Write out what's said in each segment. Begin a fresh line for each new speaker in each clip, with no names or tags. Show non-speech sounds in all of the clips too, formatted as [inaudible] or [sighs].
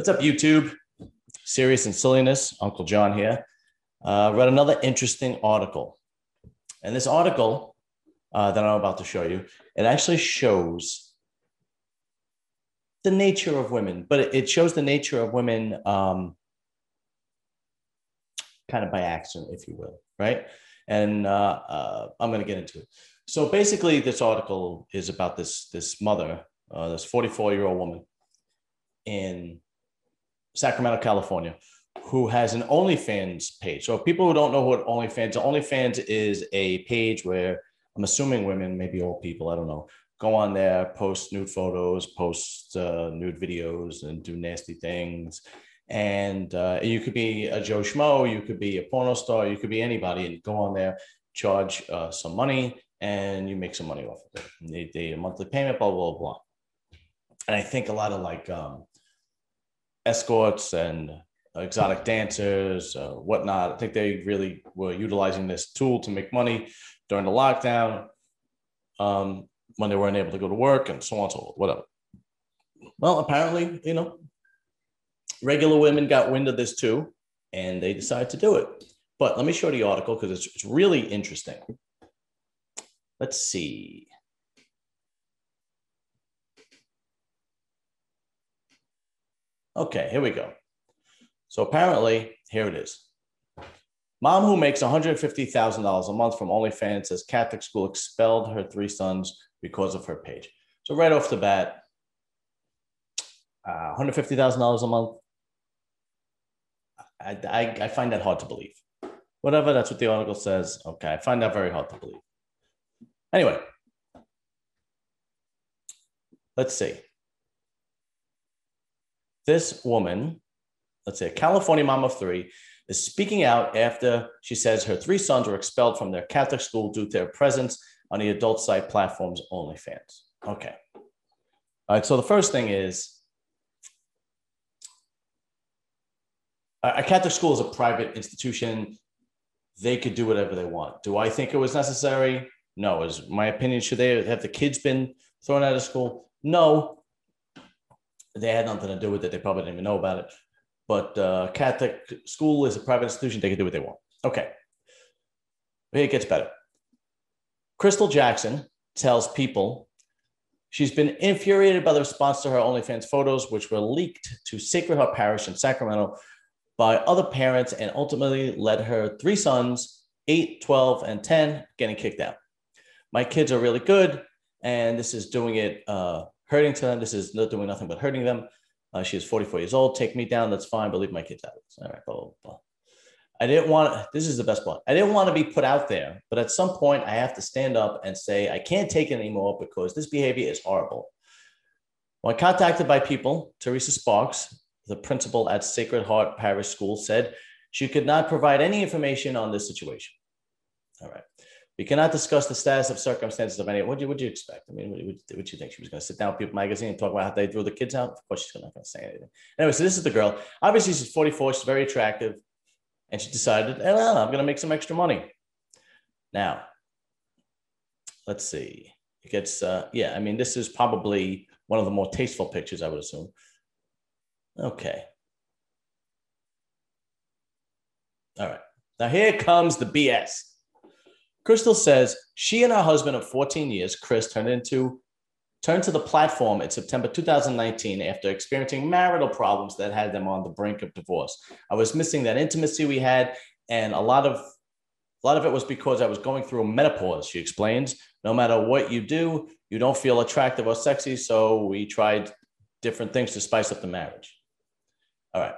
What's up, YouTube? Serious and silliness. Uncle John here. Uh, read another interesting article. And this article uh, that I'm about to show you, it actually shows the nature of women, but it, shows the nature of women um, kind of by accident, if you will, right? And uh, uh I'm going to get into it. So basically, this article is about this this mother, uh, this 44 year old woman in Sacramento, California, who has an OnlyFans page. So people who don't know what OnlyFans, OnlyFans is a page where I'm assuming women, maybe old people, I don't know, go on there, post nude photos, post uh, nude videos, and do nasty things. And uh, you could be a Joe Schmo, you could be a porno star, you could be anybody, and go on there, charge uh, some money, and you make some money off of it. They, they a monthly payment, blah blah blah. And I think a lot of like um, escorts and exotic dancers, uh, whatnot. I think they really were utilizing this tool to make money during the lockdown um, when they weren't able to go to work and so on and so forth, whatever. Well, apparently, you know, regular women got wind of this too, and they decided to do it. But let me show the article because it's, it's really interesting. Let's see. Okay, here we go. So apparently, here it is. Mom who makes $150,000 a month from OnlyFans says Catholic school expelled her three sons because of her page. So right off the bat, uh, $150,000 a month. I, I, I find that hard to believe. Whatever, that's what the article says. Okay, I find that very hard to believe. Anyway, let's see. This woman let's say a California mom of three, is speaking out after she says her three sons were expelled from their Catholic school due to their presence on the adult site platforms OnlyFans. Okay. All right. So the first thing is a Catholic school is a private institution. They could do whatever they want. Do I think it was necessary? No. Is my opinion, should they have the kids been thrown out of school? No. They had nothing to do with it. They probably didn't even know about it but uh, Catholic school is a private institution. They can do what they want. Okay. It gets better. Crystal Jackson tells people she's been infuriated by the response to her OnlyFans photos, which were leaked to Sacred Heart Parish in Sacramento by other parents and ultimately led her three sons, 8, 12, and 10, getting kicked out. My kids are really good, and this is doing it uh, hurting to them. This is not doing nothing but hurting them. Uh, she is 44 years old. Take me down. That's fine, but leave my kids out. All right, blah, blah, blah. I didn't want, this is the best part. I didn't want to be put out there, but at some point I have to stand up and say, I can't take it anymore because this behavior is horrible. When contacted by people, Teresa Sparks, the principal at Sacred Heart Parish School, said she could not provide any information on this situation. All right. We cannot discuss the status of circumstances of any. What do you, what do you expect? I mean, what, what, what do you think? She was going to sit down with People Magazine and talk about how they threw the kids out? Of course, she's not going to say anything. Anyway, so this is the girl. Obviously, she's 44. She's very attractive. And she decided, well, I'm going to make some extra money. Now, let's see. It gets, uh, yeah, I mean, this is probably one of the more tasteful pictures, I would assume. Okay. All right. Now, here comes the BS. Crystal says she and her husband of 14 years, Chris, turned into turned to the platform in September 2019 after experiencing marital problems that had them on the brink of divorce. I was missing that intimacy we had, and a lot of a lot of it was because I was going through menopause. She explains. No matter what you do, you don't feel attractive or sexy, so we tried different things to spice up the marriage. All right,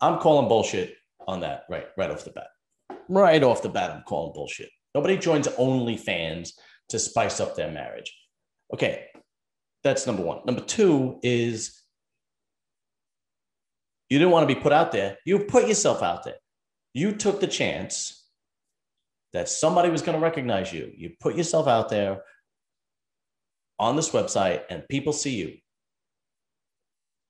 I'm calling bullshit on that right right off the bat. Right off the bat, I'm calling bullshit. Nobody joins OnlyFans to spice up their marriage. Okay, that's number one. Number two is you didn't want to be put out there. You put yourself out there. You took the chance that somebody was going to recognize you. You put yourself out there on this website and people see you.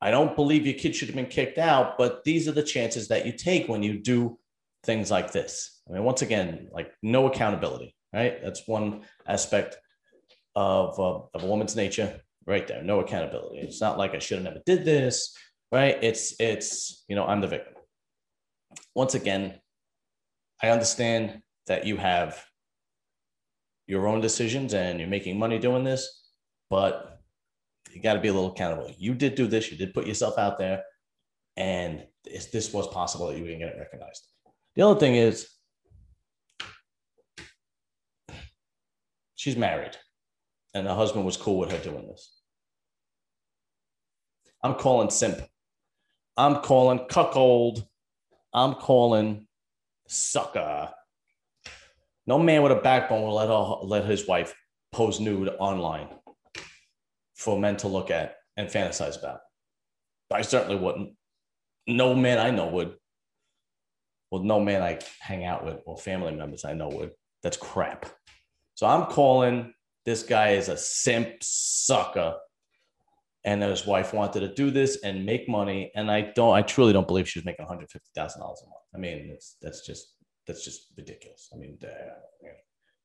I don't believe your kid should have been kicked out, but these are the chances that you take when you do things like this. I mean, once again, like no accountability, right? That's one aspect of, uh, of a woman's nature right there. No accountability. It's not like I should have never did this right? It's it's you know I'm the victim. Once again, I understand that you have your own decisions and you're making money doing this, but you got to be a little accountable. You did do this. You did put yourself out there, and this, this was possible that you didn't get it recognized. The other thing is, she's married, and her husband was cool with her doing this. I'm calling simp. I'm calling cuckold. I'm calling sucker. No man with a backbone will let her, let his wife pose nude online for men to look at and fantasize about. I certainly wouldn't. No man I know would. Well, no man I hang out with or family members I know would. That's crap. So I'm calling this guy is a simp sucker. And his wife wanted to do this and make money. And I don't, I truly don't believe she was making $150,000 a month. I mean, it's, that's just, that's just ridiculous. I mean, uh,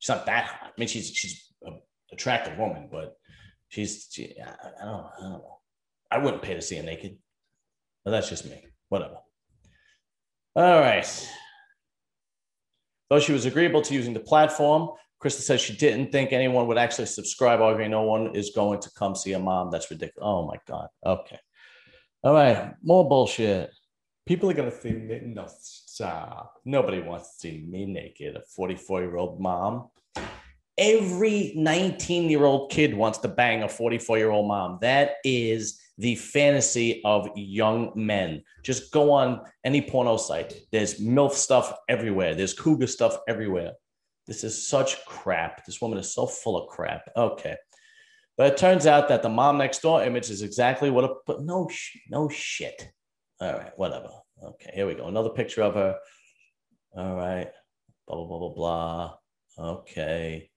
she's not that hot. I mean, she's, she's an attractive woman, but she's, she, I, I, don't, I don't know. I wouldn't pay to see her naked, but that's just me. Whatever. All right. Though she was agreeable to using the platform, Krista says she didn't think anyone would actually subscribe, arguing no one is going to come see a mom. That's ridiculous. Oh my God. Okay. All right. More bullshit. People are going to see me. No, stop. Nobody wants to see me naked, a 44 year old mom. Every 19 year old kid wants to bang a 44 year old mom. That is the fantasy of young men. Just go on any porno site. There's MILF stuff everywhere, there's cougar stuff everywhere. This is such crap. This woman is so full of crap. Okay. But it turns out that the mom next door image is exactly what a but no no shit. All right, whatever. Okay, here we go. Another picture of her. All right. Blah blah blah blah blah. Okay.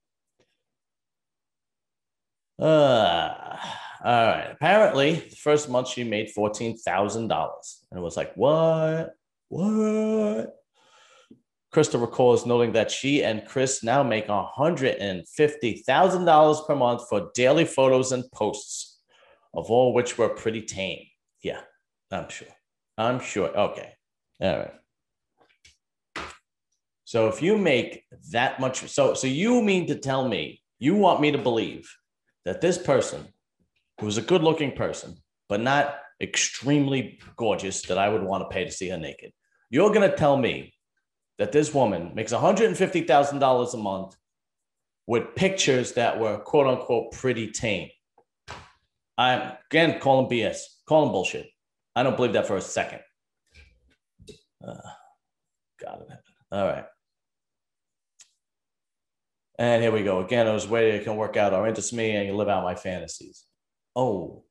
Uh, all right. Apparently, the first month she made fourteen thousand dollars, and it was like, what? What? Krista recalls noting that she and Chris now make $150,000 per month for daily photos and posts, of all which were pretty tame. Yeah, I'm sure. I'm sure. Okay. All right. So if you make that much, so so you mean to tell me you want me to believe that this person, who is a good-looking person, but not extremely gorgeous, that I would want to pay to see her naked, you're going to tell me that this woman makes $150,000 a month with pictures that were quote unquote pretty tame. I'm again calling BS, calling bullshit. I don't believe that for a second. Uh, God All right. And here we go. Again, it was way I can work out our intimacy and live out my fantasies. Oh,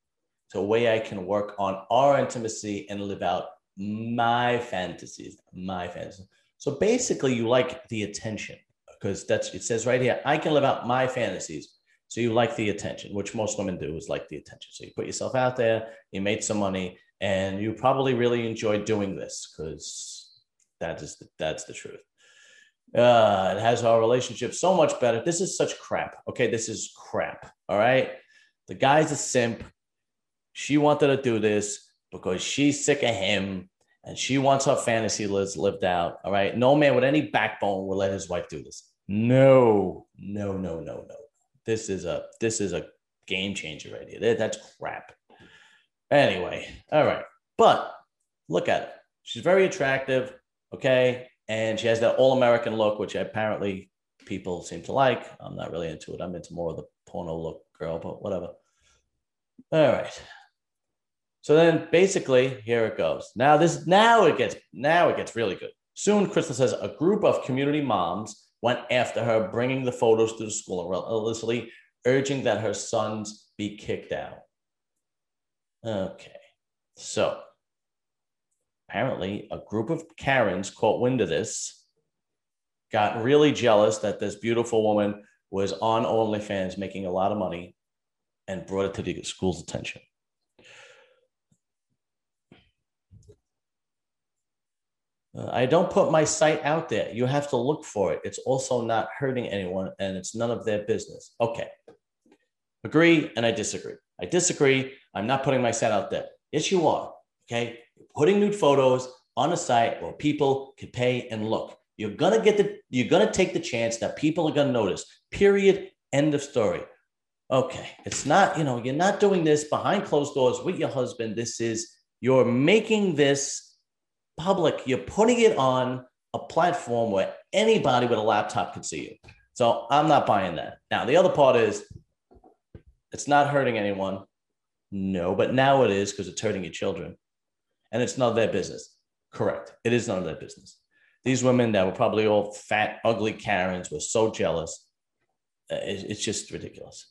it's a way I can work on our intimacy and live out my fantasies. My fantasies. So basically, you like the attention because that's it says right here, I can live out my fantasies. So you like the attention, which most women do is like the attention. So you put yourself out there, you made some money, and you probably really enjoy doing this because that is the, that's the truth. Uh, it has our relationship so much better. This is such crap. Okay, this is crap. All right, the guy's a simp. She wanted to do this because she's sick of him and she wants her fantasy lived out. All right. No man with any backbone will let his wife do this. No, no, no, no, no. This is a this is a game changer right here. That's crap. Anyway, all right. But look at it. She's very attractive. Okay. And she has that all-American look, which apparently people seem to like. I'm not really into it. I'm into more of the porno look girl, but whatever. All right. So then basically, here it goes. Now this now it gets now it gets really good. Soon, Krista says a group of community moms went after her, bringing the photos to the school and illicitly urging that her sons be kicked out. Okay, so apparently a group of Karens caught wind of this, got really jealous that this beautiful woman was on OnlyFans making a lot of money, and brought it to the school's attention. Uh, I don't put my site out there. You have to look for it. It's also not hurting anyone and it's none of their business. Okay. Agree and I disagree. I disagree. I'm not putting my site out there. Yes, you are. Okay, putting nude photos on a site where people can pay and look. You're gonna get the you're gonna take the chance that people are gonna notice. Period. End of story. Okay, it's not, you know, you're not doing this behind closed doors with your husband. This is you're making this public. You're putting it on a platform where anybody with a laptop can see you. So I'm not buying that. Now, the other part is it's not hurting anyone. No, but now it is because it's hurting your children. And it's none of their business. Correct. It is none of their business. These women that were probably all fat, ugly Karens were so jealous. Uh, it's just ridiculous.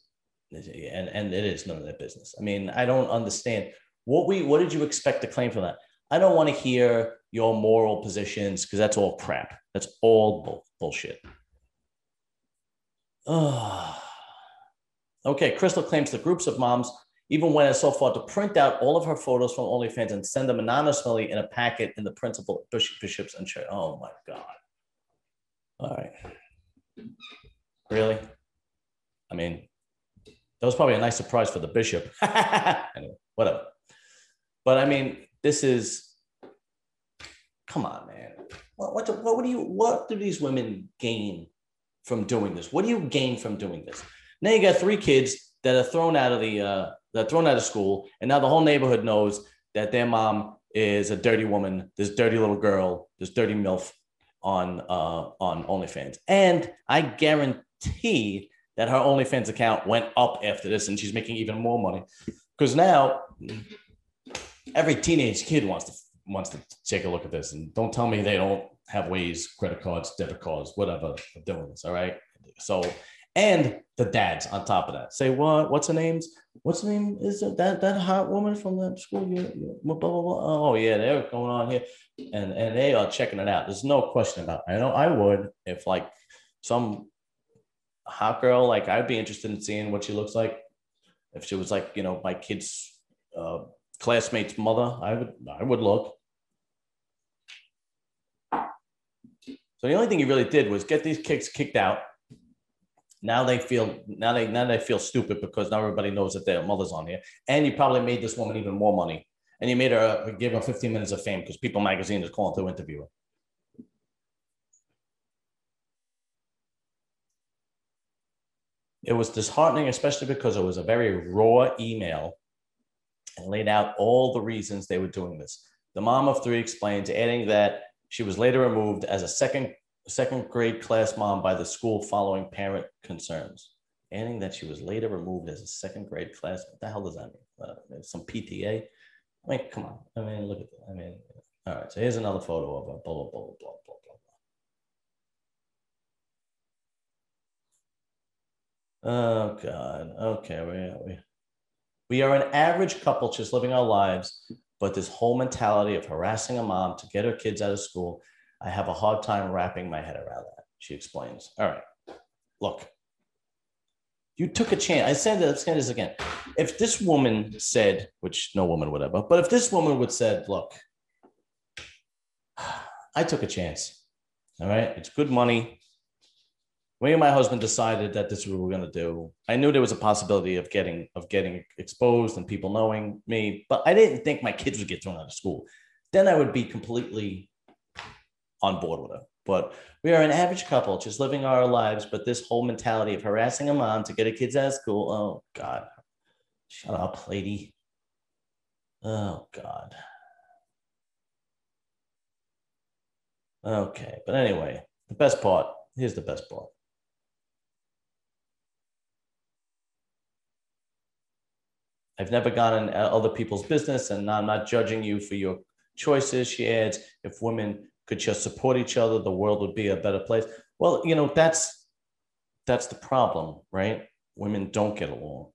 And, and it is none of their business. I mean, I don't understand what we what did you expect to claim from that? I don't want to hear your moral positions because that's all crap. That's all bull, bullshit. Oh. [sighs] Okay, Crystal claims the groups of moms even went so far to print out all of her photos from OnlyFans and send them anonymously in a packet in the principal bishops and church. Oh my God. All right. Really? I mean, that was probably a nice surprise for the bishop. [laughs] anyway, whatever. But I mean, this is come on, man. What, what, do, what do you what do these women gain from doing this? What do you gain from doing this? Now you got three kids that are thrown out of the uh, that are thrown out of school, and now the whole neighborhood knows that their mom is a dirty woman, this dirty little girl, this dirty milf on uh, on OnlyFans, and I guarantee that her OnlyFans account went up after this, and she's making even more money because now every teenage kid wants to wants to take a look at this, and don't tell me they don't have ways, credit cards, debit cards, whatever, of doing this. All right. So, and the dads on top of that say, what? What's her name's? What's the name? Is it that that hot woman from that school? Yeah, blah, blah, blah. Oh yeah, they're going on here, and and they are checking it out. There's no question about. It. I know I would if like some hot girl, like I'd be interested in seeing what she looks like. If she was like, you know, my kid's uh, classmate's mother, I would I would look. So the only thing he really did was get these kicks kicked out. Now they feel now they now they feel stupid because now everybody knows that their mother's on here, and you probably made this woman even more money, and you made her uh, give her 15 minutes of fame because People Magazine is calling to interview her. It was disheartening, especially because it was a very raw email and laid out all the reasons they were doing this. The mom of three explains, adding that she was later removed as a second second grade class mom by the school following parent concerns. Adding that she was later removed as a second grade class. What the hell does that mean? Uh, some PTA? I mean, come on. I mean, look at that. I mean, all right. So here's another photo of a blah blah blah blah blah blah blah. Oh God. Okay, are we? We are an average couple just living our lives, but this whole mentality of harassing a mom to get her kids out of school, I have a hard time wrapping my head around that. She explains. All right, look, you took a chance. I said that, this again. If this woman said, which no woman would ever, but if this woman would said, look, [sighs] I took a chance. All right, it's good money me and my husband decided that this is what we going to do. I knew there was a possibility of getting of getting exposed and people knowing me, but I didn't think my kids would get thrown out of school. Then I would be completely on board with her. But we are an average couple, just living our lives. But this whole mentality of harassing a mom to get her kids out of school, oh God, shut up, lady. Oh God. Okay, but anyway, the best part. Here's the best part. I've never gone in other people's business and I'm not judging you for your choices. She adds, if women could just support each other, the world would be a better place. Well, you know, that's that's the problem, right? Women don't get along.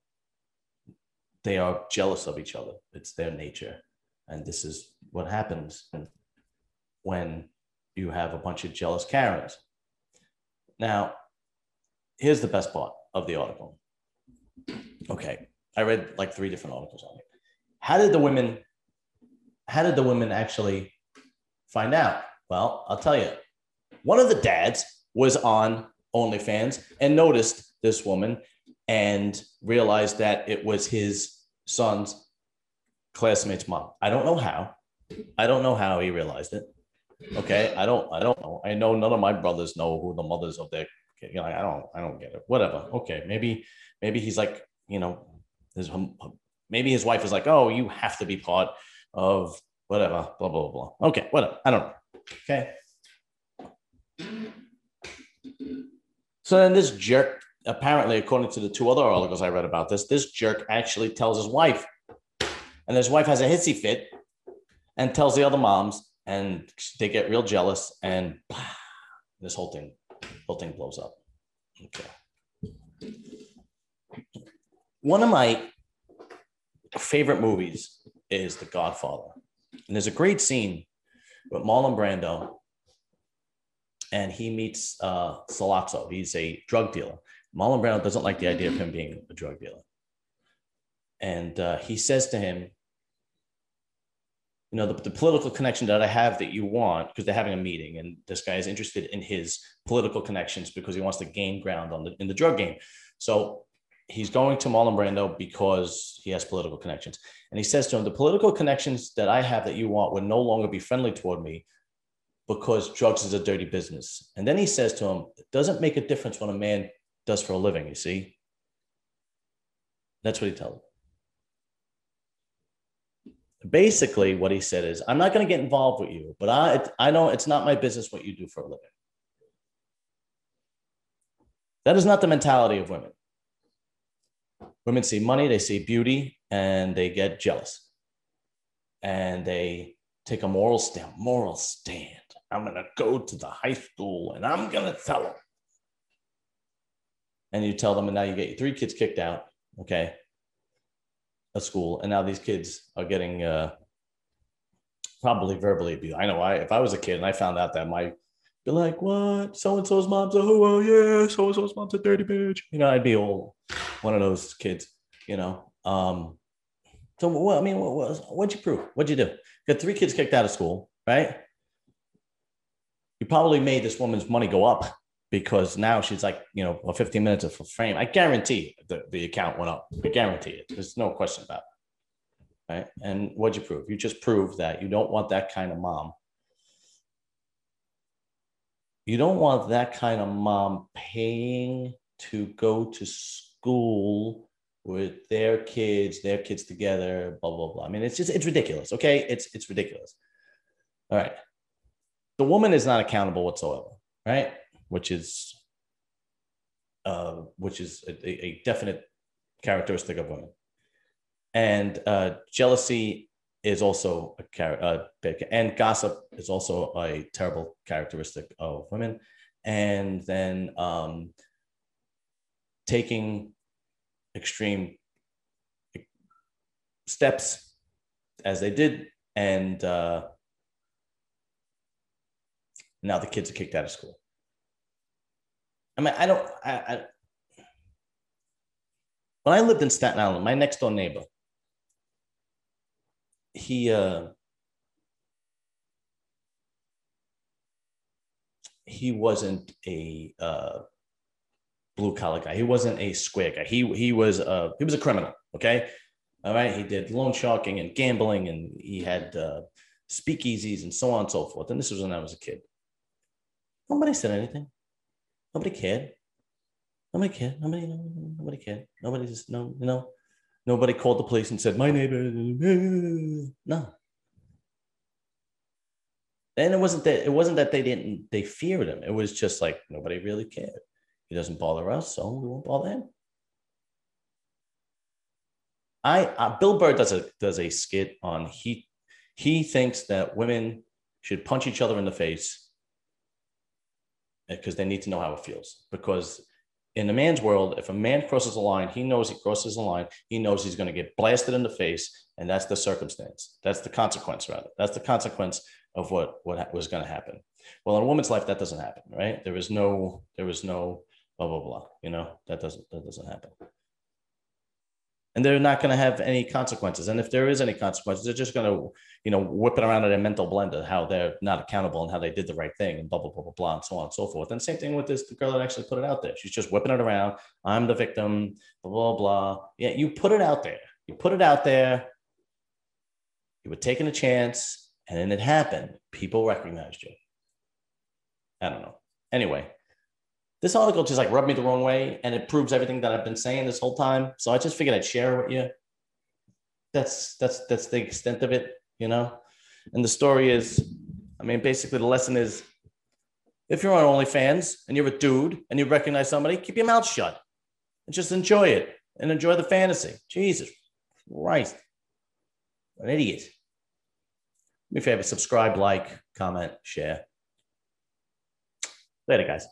They are jealous of each other. It's their nature. And this is what happens when you have a bunch of jealous Karens. Now, here's the best part of the article. Okay, I read like three different articles on it. How did the women, how did the women actually find out? Well, I'll tell you. One of the dads was on OnlyFans and noticed this woman and realized that it was his son's classmate's mom. I don't know how. I don't know how he realized it. Okay, I don't. I don't know. I know none of my brothers know who the mothers of their. You know, I don't. I don't get it. Whatever. Okay, maybe. Maybe he's like, you know, his maybe his wife is like, oh, you have to be part of whatever. Blah blah blah. Okay, whatever. I don't know. Okay. So then this jerk, apparently, according to the two other articles I read about this, this jerk actually tells his wife, and his wife has a hissy fit and tells the other moms, and they get real jealous, and this whole thing, whole thing blows up. Okay. One of my favorite movies is The Godfather, and there's a great scene with Marlon Brando and he meets uh, Sollozzo. He's a drug dealer. Marlon Brando doesn't like the idea of him being a drug dealer. And uh, he says to him, you know, the, the, political connection that I have that you want, because they're having a meeting, and this guy is interested in his political connections because he wants to gain ground on the in the drug game. So he's going to Marlon Brando because he has political connections. And he says to him, The political connections that I have that you want would no longer be friendly toward me because drugs is a dirty business. And then he says to him, It doesn't make a difference what a man does for a living, you see? That's what he tells him. Basically, what he said is, I'm not going to get involved with you, but I, I know it's not my business what you do for a living. That is not the mentality of women. Women see money, they see beauty, and they get jealous. And they take a moral stand, moral stand. I'm going to go to the high school and I'm going to tell them. And you tell them, and now you get your three kids kicked out, okay, of school. And now these kids are getting uh, probably verbally abused. I know I, if I was a kid and I found out that my, be like, what? So and so's mom's a oh yeah, so and so's mom's a dirty bitch. You know, I'd be all one of those kids, you know. Um, so what? I mean, what, what'd you prove? What'd you do? Got three kids kicked out of school, right? You probably made this woman's money go up because now she's like, you know, 15 minutes of frame. I guarantee the, the account went up. I guarantee it. There's no question about it. Right. And what'd you prove? You just proved that you don't want that kind of mom. You don't want that kind of mom paying to go to school with their kids, their kids together, blah, blah, blah. I mean, it's just, it's ridiculous. Okay. It's, it's ridiculous. All right the woman is not accountable whatsoever, right? Which is uh, which is a, a, definite characteristic of women. And uh, jealousy is also a uh, and gossip is also a terrible characteristic of women. And then um, taking extreme steps as they did and uh, now the kids are kicked out of school. I mean, I don't. I, I when I lived in Staten Island, my next door neighbor, he uh, he wasn't a uh, blue collar guy. He wasn't a square guy. He he was a he was a criminal. Okay, all right. He did loan sharking and gambling, and he had uh, speakeasies and so on and so forth. And this was when I was a kid. Nobody said anything. Nobody cared. Nobody cared. Nobody, nobody cared. Nobody just no, you know, nobody called the police and said my neighbor. No. And it wasn't that it wasn't that they didn't they feared him. It was just like nobody really cared. He doesn't bother us, so we won't bother him. I uh, Bill Burr does a does a skit on he he thinks that women should punch each other in the face because they need to know how it feels. Because in a man's world, if a man crosses a line, he knows he crosses a line. He knows he's going to get blasted in the face, and that's the circumstance. That's the consequence, rather. That's the consequence of what what was going to happen. Well, in a woman's life, that doesn't happen, right? There is no, there is no blah blah blah. You know that doesn't that doesn't happen and they're not going to have any consequences. And if there is any consequences, they're just going to, you know, whip it around in a mental blender how they're not accountable and how they did the right thing and blah blah blah blah blah and so on and so forth. And same thing with this the girl that actually put it out there. She's just whipping it around. I'm the victim. Blah blah blah. Yeah, you put it out there. You put it out there. You were taking a chance, and then it happened. People recognized you. I don't know. Anyway, this article just like rubbed me the wrong way, and it proves everything that I've been saying this whole time. So I just figured I'd share it with you. That's that's that's the extent of it, you know. And the story is, I mean, basically the lesson is, if you're on OnlyFans and you're a dude and you recognize somebody, keep your mouth shut and just enjoy it and enjoy the fantasy. Jesus Christ, an idiot. Do me a favor, subscribe, like, comment, share. Later, guys.